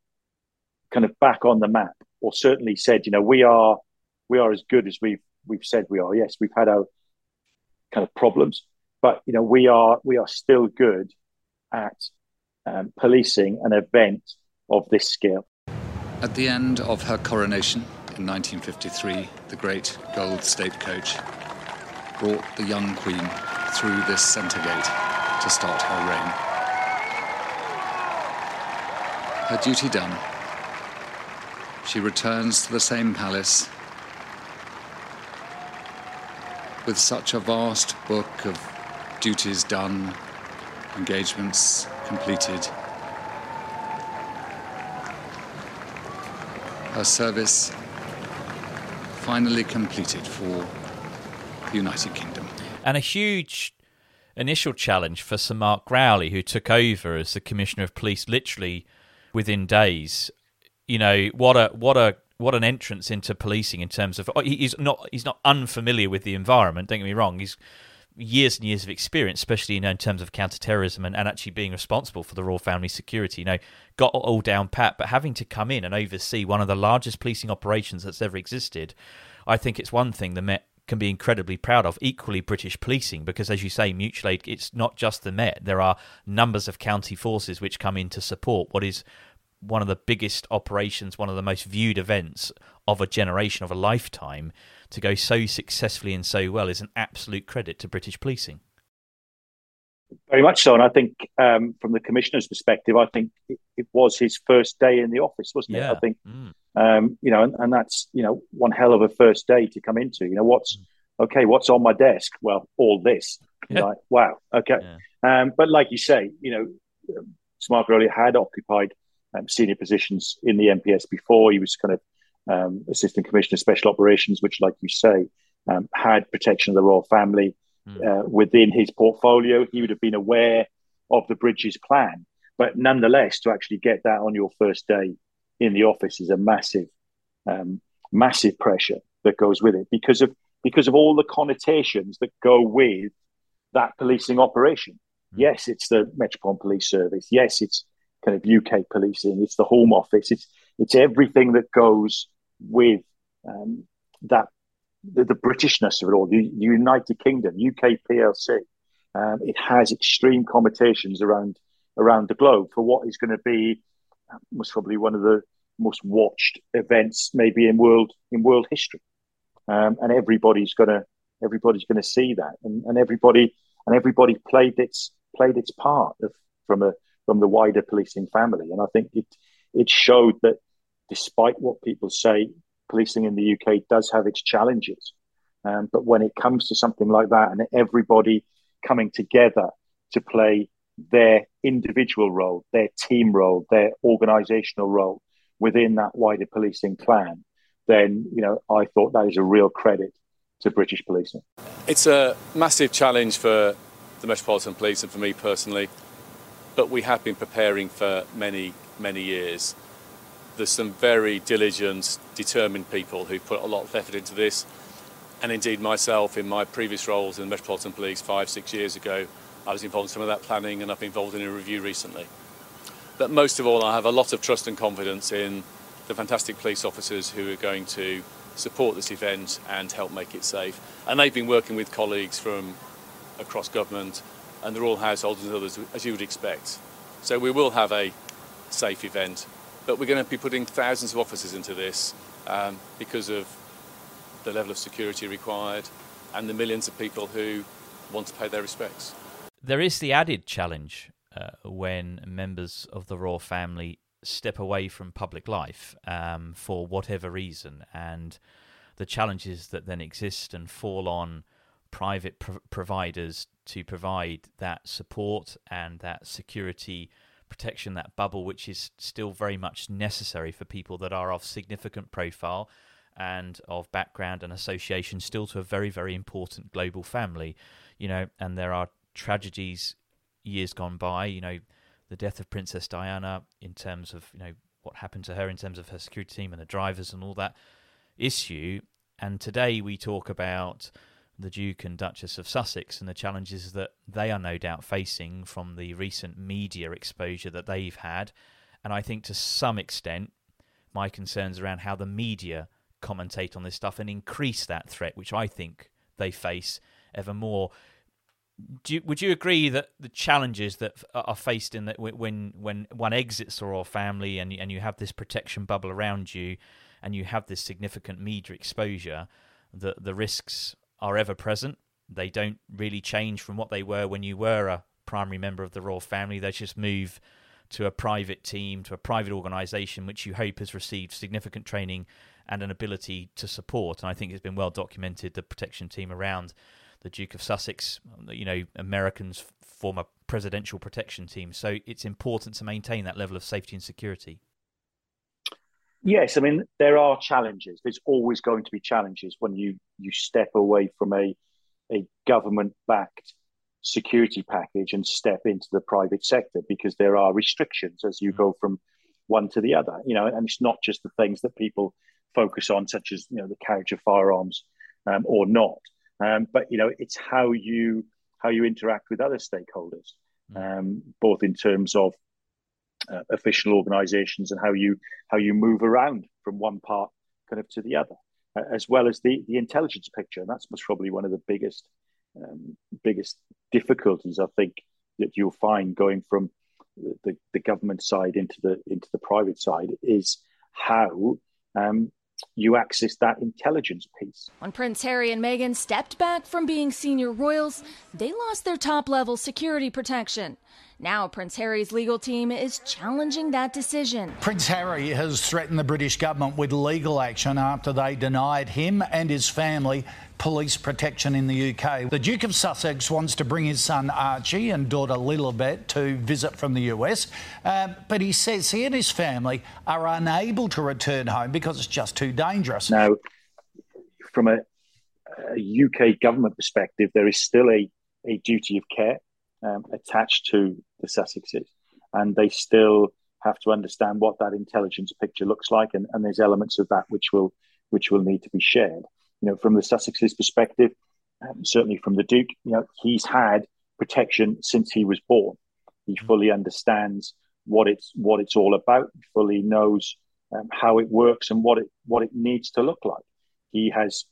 kind of back on the map, or certainly said, you know, we are we are as good as we've we've said we are. Yes, we've had our kind of problems, but you know, we are we are still good at um, policing an event of this scale. At the end of her coronation in 1953, the great gold stagecoach brought the young queen through this centre gate to start her reign. Her duty done, she returns to the same palace with such a vast book of duties done, engagements completed. Her service finally completed for the United Kingdom. And a huge initial challenge for Sir Mark Rowley, who took over as the Commissioner of Police literally within days. You know what a what a what an entrance into policing in terms of oh, he's not he's not unfamiliar with the environment. Don't get me wrong. He's years and years of experience, especially you know, in terms of counterterrorism and, and actually being responsible for the royal family security. You know, got all down pat, but having to come in and oversee one of the largest policing operations that's ever existed, I think it's one thing the Met can be incredibly proud of. Equally, British policing, because as you say, mutual aid, it's not just the Met. There are numbers of county forces which come in to support what is one of the biggest operations, one of the most viewed events of a generation, of a lifetime, to go so successfully and so well is an absolute credit to British policing. Very much so, and I think um, from the commissioner's perspective, I think it, it, was his first day in the office, wasn't yeah. it? I think, mm. um, you know, and, and, that's you know one hell of a first day to come into. You know, what's mm. okay? What's on my desk? Well, all this. (laughs) Yeah. Like, wow, okay. Yeah. Um, but like you say, you know, Sir Mark Rowley had occupied um, senior positions in the MPS before. He was kind of um, assistant commissioner special operations, which, like you say, um, had protection of the royal family mm. uh, within his portfolio. He would have been aware of the Bridges plan, but nonetheless, to actually get that on your first day in the office is a massive, um, massive pressure that goes with it because of because of all the connotations that go with that policing operation. Mm. Yes, it's the Metropolitan Police Service. Yes, it's kind of UK policing. It's the Home Office. It's it's everything that goes with um, that the, the, Britishness of it all. The, the United Kingdom, UK PLC. Um, it has extreme connotations around around the globe for what is going to be uh, most probably one of the most watched events maybe in world in world history. Um, and everybody's gonna everybody's gonna see that, and, and everybody and everybody played its played its part of, from a from the wider policing family. And I think it it showed that despite what people say, policing in the UK does have its challenges. Um, but when it comes to something like that, and everybody coming together to play their individual role, their team role, their organisational role within that wider policing plan, then you know I thought that is a real credit to British policing. It's a massive challenge for the Metropolitan Police and for me personally but we have been preparing for many, many years. There's some very diligent, determined people who put a lot of effort into this. And indeed, myself, in my previous roles in the Metropolitan Police five, six years ago, I was involved in some of that planning and I've been involved in a review recently. But most of all, I have a lot of trust and confidence in the fantastic police officers who are going to support this event and help make it safe. And they've been working with colleagues from across government and they're all households and others, as you would expect. So we will have a safe event, but we're going to be putting thousands of officers into this um, because of the level of security required and the millions of people who want to pay their respects. There is the added challenge uh, when members of the royal family step away from public life um, for whatever reason, and the challenges that then exist and fall on private pro- providers to provide that support and that security protection, that bubble, which is still very much necessary for people that are of significant profile and of background and association still to a very, very important global family. You know, and there are tragedies years gone by, you know, the death of Princess Diana in terms of, you know, what happened to her in terms of her security team and the drivers and all that issue. And today we talk about the Duke and Duchess of Sussex and the challenges that they are no doubt facing from the recent media exposure that they've had. And I think to some extent, my concerns around how the media commentate on this stuff and increase that threat, which I think they face ever more. You, would you agree that the challenges that are faced in that when when one exits the royal family and and you have this protection bubble around you, and you have this significant media exposure, that the risks are ever present. They don't really change from what they were when you were a primary member of the royal family. They just move to a private team, to a private organisation, which you hope has received significant training and an ability to support. And I think it's been well documented the protection team around the Duke of Sussex, you know, Americans form a presidential protection team. So it's important to maintain that level of safety and security. Yes, I mean there are challenges. There's always going to be challenges when you you step away from a a government backed security package and step into the private sector because there are restrictions as you go from one to the other. You know, and it's not just the things that people focus on, such as you know the carriage of firearms um, or not. Um, but you know, it's how you how you interact with other stakeholders, um, both in terms of uh, official organisations and how you how you move around from one part kind of to the other, uh, as well as the the intelligence picture. And that's most probably one of the biggest um, biggest difficulties I think that you'll find going from the, the government side into the into the private side is how um, you access that intelligence piece. When Prince Harry and Meghan stepped back from being senior royals, they lost their top level security protection. Now, Prince Harry's legal team is challenging that decision. Prince Harry has threatened the British government with legal action after they denied him and his family police protection in the UK. The Duke of Sussex wants to bring his son Archie and daughter Lilibet to visit from the US, uh, but he says he and his family are unable to return home because it's just too dangerous. Now, from a, a UK government perspective, there is still a, a duty of care um, attached to the Sussexes, and they still have to understand what that intelligence picture looks like, and, and there's elements of that which will which will need to be shared you know, from the Sussexes' perspective, um, certainly from the Duke, you know, he's had protection since he was born. He mm-hmm. fully understands what it's what it's all about. He fully knows um, how it works and what it what it needs to look like. He has,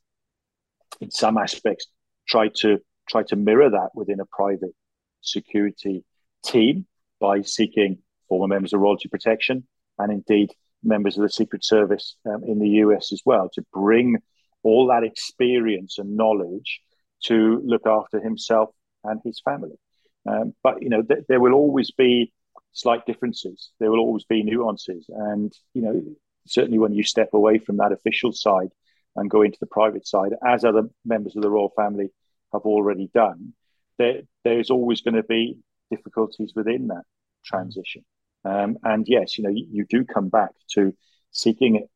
in some aspects, tried to try to mirror that within a private security team by seeking former members of royalty protection and indeed members of the Secret Service um, in the US as well to bring all that experience and knowledge to look after himself and his family. Um, but you know, th- there will always be slight differences. There will always be nuances, and you know, certainly when you step away from that official side and go into the private side, as other members of the royal family have already done, there there's always going to be difficulties within that transition. Um, and yes, you know, you, you do come back to seeking it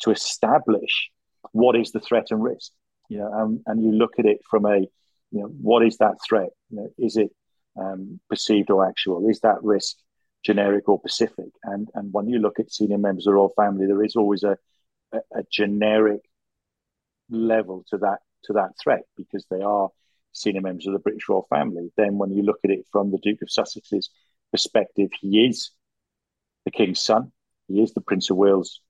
to establish what is the threat and risk? You know, um, and you look at it from a, you know, what is that threat? You know, is it um, perceived or actual? Is that risk generic or specific? And and when you look at senior members of the royal family, there is always a, a, a generic level to that to that threat because they are senior members of the British royal family. Then when you look at it from the Duke of Sussex's perspective, he is the King's son. He is the Prince of Wales,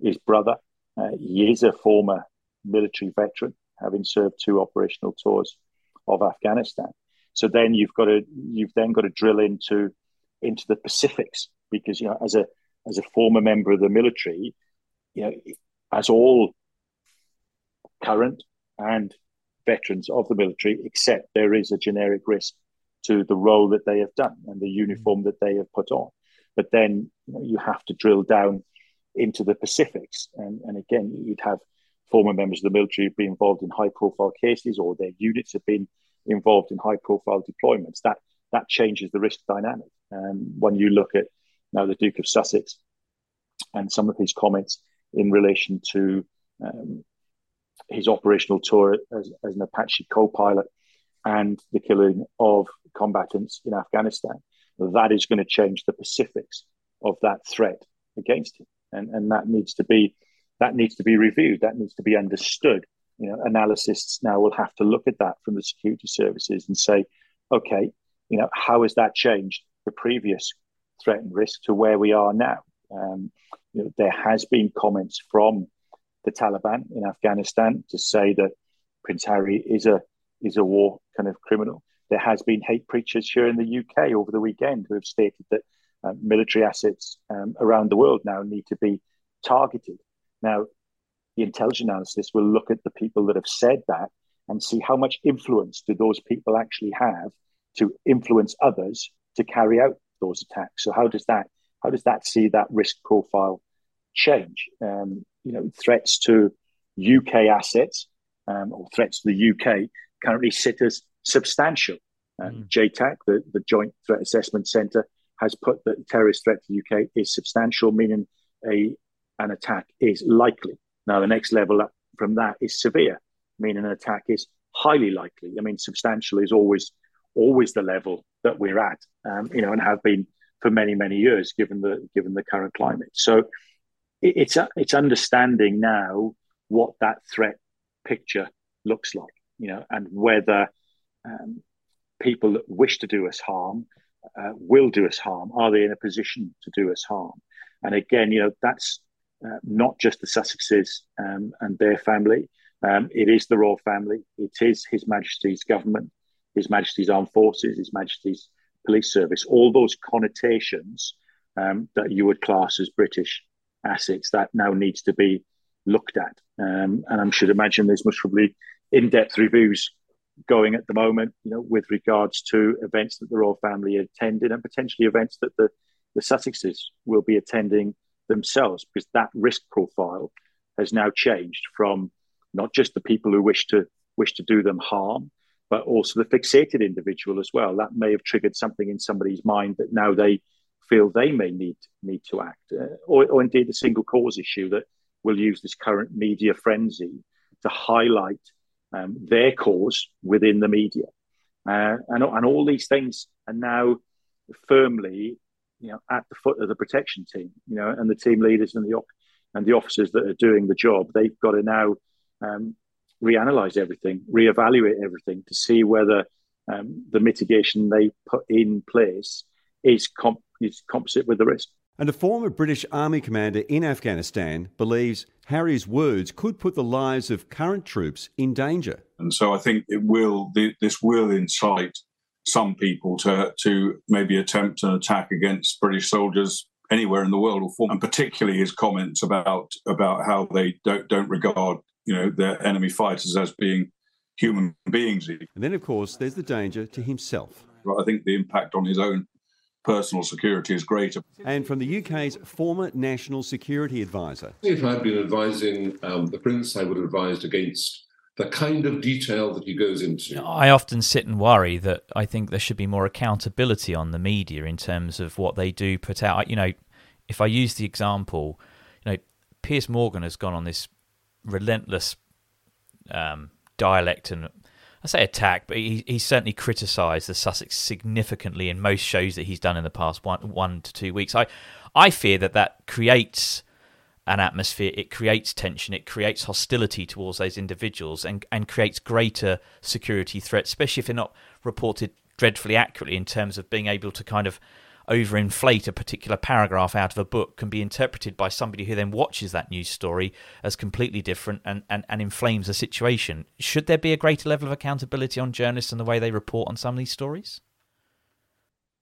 his brother. Uh, he is a former military veteran, having served two operational tours of Afghanistan. So then you've got to you've then got to drill into into the Pacifics because you know as a as a former member of the military, you know as all current and veterans of the military, except there is a generic risk to the role that they have done and the uniform that they have put on. But then you, know, you have to drill down into the Pacifics. And, and again, you'd have former members of the military be involved in high profile cases or their units have been involved in high profile deployments. That that changes the risk dynamic. And when you look at now the Duke of Sussex and some of his comments in relation to um, his operational tour as, as an Apache co pilot and the killing of combatants in Afghanistan, that is going to change the Pacifics of that threat against him and and that needs to be that needs to be reviewed. That needs to be understood. You know, analysts now will have to look at that from the security services and say, okay, you know, how has that changed the previous threat and risk to where we are now? Um, you know, there has been comments from the Taliban in Afghanistan to say that Prince Harry is a is a war kind of criminal. There has been hate preachers here in the UK over the weekend who have stated that uh, military assets um, around the world now need to be targeted. Now, the intelligence analysis will look at the people that have said that and see how much influence do those people actually have to influence others to carry out those attacks. So how does that how does that see that risk profile change? Um, you know, threats to UK assets um, or threats to the UK currently sit as substantial. Um, mm. JTAC, the, the Joint Threat Assessment Centre, has put that the terrorist threat to the UK is substantial, meaning a an attack is likely. Now, the next level up from that is severe, meaning an attack is highly likely. I mean, substantial is always always the level that we're at, um, you know, and have been for many many years, given the given the current climate. So it, it's it's understanding now what that threat picture looks like, you know, and whether um, people that wish to do us harm uh, will do us harm. Are they in a position to do us harm? And again, you know, that's uh, not just the Sussexes um, and their family. Um, it is the royal family. It is His Majesty's government, His Majesty's armed forces, His Majesty's police service. All those connotations um, that you would class as British assets that now needs to be looked at. Um, and I should imagine there's most probably in-depth reviews going at the moment, you know, with regards to events that the royal family attended and potentially events that the, the Sussexes will be attending themselves, because that risk profile has now changed from not just the people who wish to wish to do them harm, but also the fixated individual as well. That may have triggered something in somebody's mind that now they feel they may need need to act, uh, or, or indeed a single cause issue that will use this current media frenzy to highlight um, their cause within the media. Uh, and, and all these things are now firmly you know, at the foot of the protection team, you know, and the team leaders and the and the officers that are doing the job. They've got to now um, reanalyze everything, reevaluate everything to see whether um, the mitigation they put in place is, comp- is composite with the risk. And a former British Army commander in Afghanistan believes Harry's words could put the lives of current troops in danger. And so I think it will. This will incite some people to to maybe attempt an attack against British soldiers anywhere in the world, or form. and particularly his comments about about how they don't don't regard you know their enemy fighters as being human beings. And then, of course, there's the danger to himself. I think the impact on his own personal security is greater. And from the UK's former national security advisor. If I'd been advising um, the Prince, I would have advised against the kind of detail that he goes into. I often sit and worry that I think there should be more accountability on the media in terms of what they do put out. You know, if I use the example, you know, Piers Morgan has gone on this relentless um, dialect and I say attack, but he, he's certainly criticised the Sussex significantly in most shows that he's done in the past one one to two weeks. I I fear that that creates an atmosphere, it creates tension, it creates hostility towards those individuals, and and creates greater security threats, especially if they're not reported dreadfully accurately in terms of being able to kind of overinflate a particular paragraph out of a book can be interpreted by somebody who then watches that news story as completely different and, and, and inflames the situation. Should there be a greater level of accountability on journalists and the way they report on some of these stories?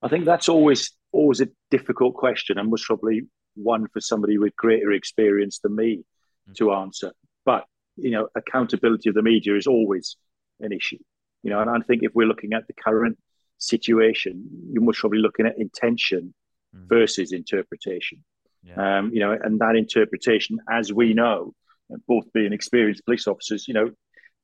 I think that's always always a difficult question and was probably one for somebody with greater experience than me mm-hmm. to answer. But you know, accountability of the media is always an issue. You know, and I think if we're looking at the current situation, you're most probably looking at intention mm. versus interpretation. Yeah. Um, you know, and that interpretation, as we know, both being experienced police officers, you know,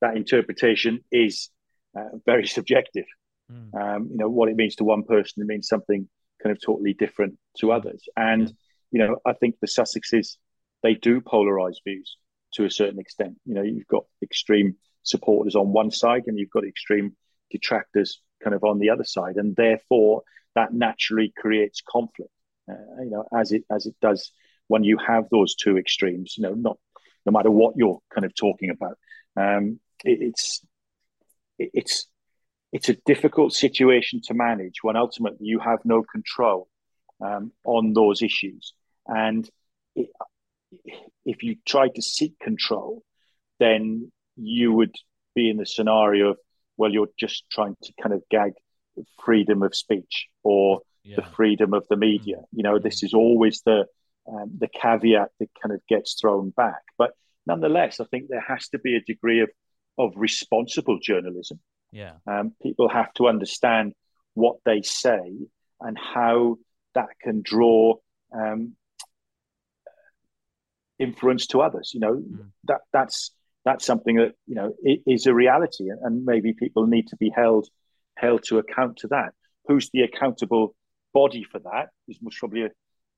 that interpretation is uh, very (laughs) subjective. Mm. Um, you know, what it means to one person, it means something kind of totally different to others. And, yeah. you know, I think the Sussexes, they do polarize views to a certain extent. You know, you've got extreme supporters on one side and you've got extreme detractors kind of on the other side, and therefore that naturally creates conflict. Uh, you know, as it as it does when you have those two extremes. You know, not no matter what you're kind of talking about. Um, it, it's it, it's it's a difficult situation to manage when ultimately you have no control um, on those issues. And it, if you try to seek control, then you would be in the scenario of, well, you're just trying to kind of gag freedom of speech or yeah. the freedom of the media. You know, this is always the um, the caveat that kind of gets thrown back. But nonetheless, I think there has to be a degree of of responsible journalism. Yeah, um, people have to understand what they say and how that can draw um, influence to others. You know, mm. that that's that's something that you know is a reality, and maybe people need to be held held to account to that. Who's the accountable body for that? Is most probably a,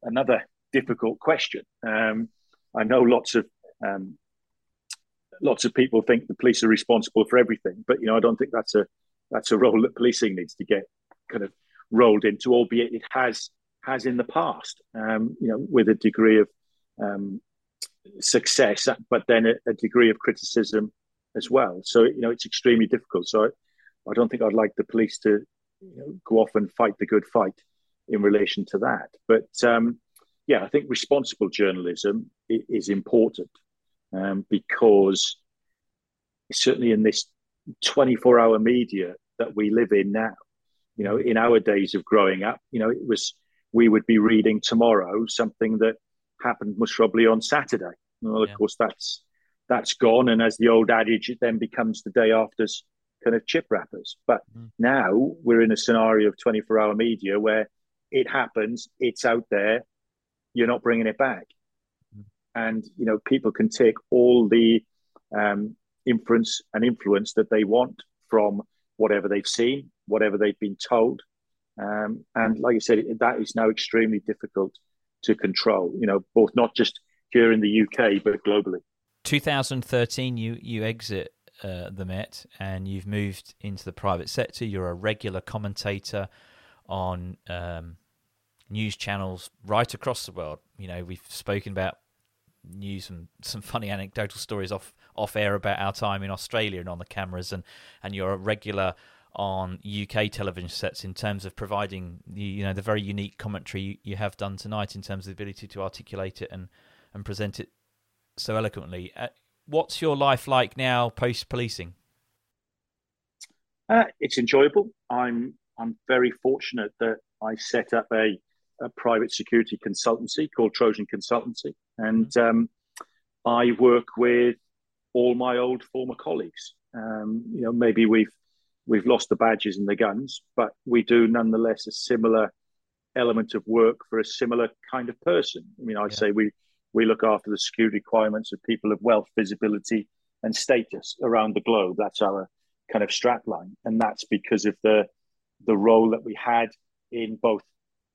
another difficult question. Um, I know lots of um, lots of people think the police are responsible for everything, but you know I don't think that's a that's a role that policing needs to get kind of rolled into, albeit it has has in the past, um, you know, with a degree of um, success, but then a, a, degree of criticism as well. So you know, it's extremely difficult. So I, I don't think I'd like the police to you know, go off and fight the good fight in relation to that. But um, yeah, I think responsible journalism is, is important um, because certainly in this 24 hour media that we live in now, you know, in our days of growing up, you know, it was we would be reading tomorrow something that happened most probably on Saturday. Well, of yeah. course, that's that's gone, and as the old adage, it then becomes the day after's kind of chip wrappers. But mm. now we're in a scenario of 24 hour media where it happens, it's out there, you're not bringing it back, mm. and you know people can take all the um, inference and influence that they want from whatever they've seen, whatever they've been told. Um, and like I said, that is now extremely difficult to control, you know, both not just here in the UK, but globally. 2013, you, you exit uh, the Met and you've moved into the private sector. You're a regular commentator on um, news channels right across the world. You know, we've spoken about news and some funny anecdotal stories off off air about our time in Australia and on the cameras, and and you're a regular on UK television sets in terms of providing the you know the very unique commentary you, have done tonight in terms of the ability to articulate it and and present it so eloquently. Uh, what's your life like now post policing? Uh, it's enjoyable. I'm I'm very fortunate that I set up a, a private security consultancy called Trojan Consultancy, and mm-hmm. um, I work with all my old former colleagues. Um, you know, maybe we've we've lost the badges and the guns, but we do nonetheless a similar element of work for a similar kind of person. I mean, I yeah. say we we look after the security requirements of people of wealth, visibility, and status around the globe. That's our kind of strapline, and that's because of the the role that we had in both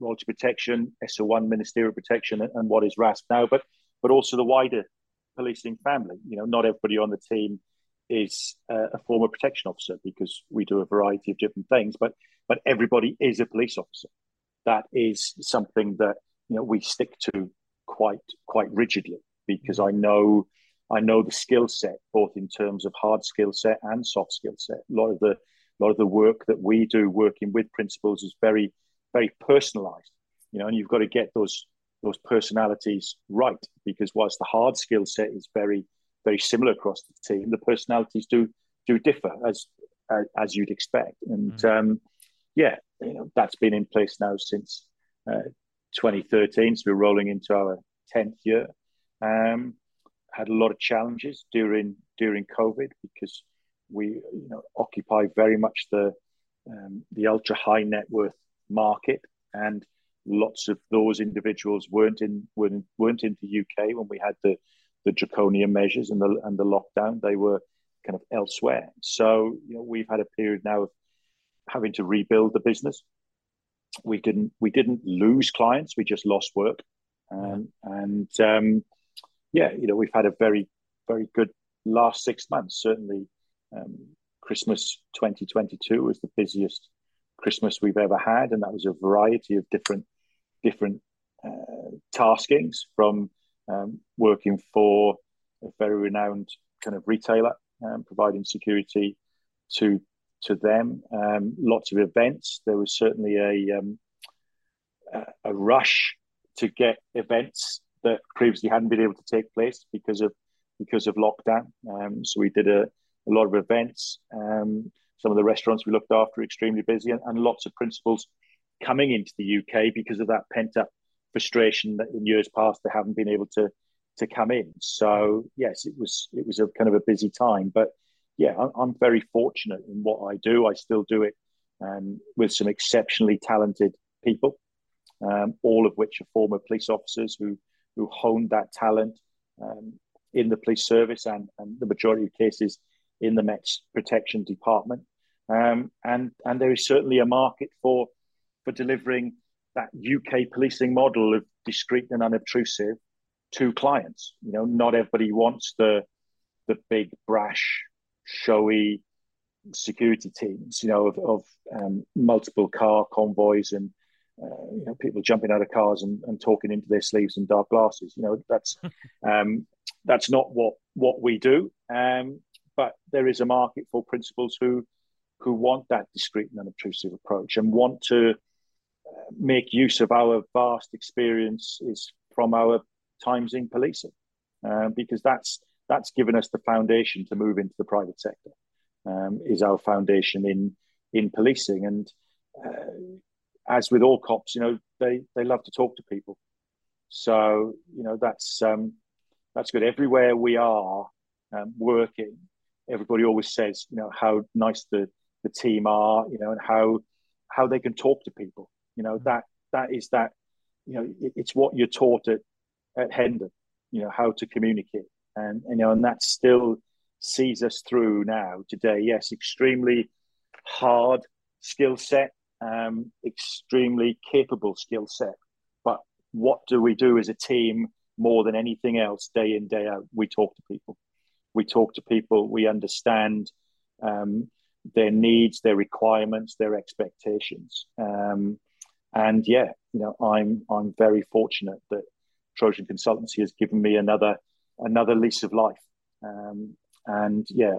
royalty protection, SO1 ministerial protection, and, and what is RASP now, but but also the wider policing family. You know, not everybody on the team is uh, a former protection officer because we do a variety of different things, but but everybody is a police officer. That is something that you know we stick to quite quite rigidly because I know I know the skill set both in terms of hard skill set and soft skill set. A lot of the a lot of the work that we do working with principals is very very personalized, you know, and you've got to get those those personalities right because whilst the hard skill set is very very similar across the team, the personalities do do differ as as, as you'd expect, and mm. um, yeah, you know that's been in place now since uh, 2013, so we're rolling into our 10th year. Um, had a lot of challenges during during COVID because we you know occupy very much the um, the ultra high net worth market and lots of those individuals weren't in weren't, weren't in the UK when we had the the draconian measures and the and the lockdown. They were kind of elsewhere. So you know we've had a period now of having to rebuild the business. We didn't we didn't lose clients. We just lost work, um, and um, yeah, you know we've had a very very good last six months. Certainly, um, Christmas 2022 was the busiest Christmas we've ever had, and that was a variety of different different uh, taskings from um, working for a very renowned kind of retailer, um, providing security to to them. Um, lots of events. There was certainly a um, a rush to get events that previously hadn't been able to take place because of because of lockdown. Um, so we did a, a lot of events. Um, some of the restaurants we looked after extremely busy, and, and lots of principals coming into the UK because of that pent up frustration that in years past they haven't been able to to come in. So yes, it was it was a kind of a busy time, but yeah, I'm, very fortunate in what I do. I still do it um, with some exceptionally talented people, um, all of which are former police officers who who honed that talent um, in the police service and, and the majority of cases in the Met's protection department. Um, and and there is certainly a market for for delivering that UK policing model of discreet and unobtrusive to clients. You know, not everybody wants the the big brash, showy security teams. You know, of, of um, multiple car convoys and uh, you know people jumping out of cars and, and talking into their sleeves and dark glasses. You know, that's (laughs) um, that's not what what we do. Um, but there is a market for principals who who want that discreet and unobtrusive approach and want to make use of our vast experience is from our times in policing, uh, because that's that's given us the foundation to move into the private sector. Um, is our foundation in in policing, and uh, as with all cops, you know they they love to talk to people. So you know that's um, that's good. Everywhere we are um, working, everybody always says you know how nice the the team are, you know, and how how they can talk to people. You know that that is that you know it, it's what you're taught at at Hendon, you know, how to communicate. And, you know, and that still sees us through now today. Yes, extremely hard skill set, um, extremely capable skill set. But what do we do as a team more than anything else, day in, day out? We talk to people. We talk to people. We understand um, their needs, their requirements, their expectations. Um, and yeah, you know, I'm I'm very fortunate that Trojan Consultancy has given me another another lease of life. Um, and yeah,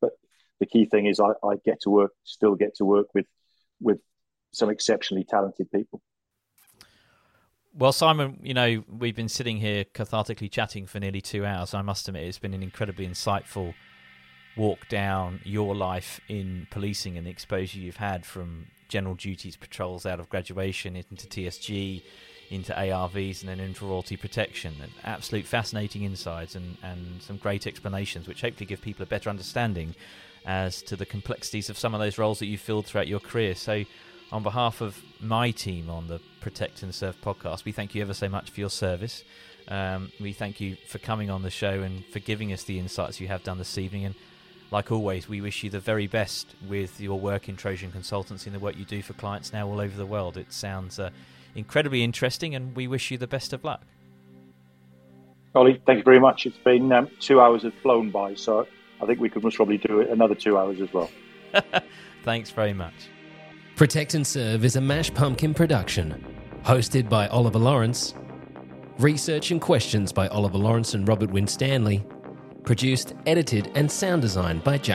but the key thing is I, I get to work, still get to work with with some exceptionally talented people. Well, Simon, you know, we've been sitting here cathartically chatting for nearly two hours. I must admit, it's been an incredibly insightful walk down your life in policing and the exposure you've had from general duties patrols out of graduation into TSG into ARVs and then into royalty protection. And absolute fascinating insights and, and some great explanations, which hopefully give people a better understanding as to the complexities of some of those roles that you've filled throughout your career. So, on behalf of my team on the Protect and Serve podcast, we thank you ever so much for your service. Um, we thank you for coming on the show and for giving us the insights you have done this evening. And like always, we wish you the very best with your work in Trojan Consultancy and the work you do for clients now all over the world. It sounds uh, incredibly interesting, and we wish you the best of luck. Ollie, thank you very much. It's been um, two hours have flown by, so I think we could most probably do it another two hours as well. (laughs) Thanks very much. Protect and Serve is a Mash Pumpkin production, hosted by Oliver Lawrence, research and questions by Oliver Lawrence and Robert Winstanley, produced, edited, and sound designed by Jack.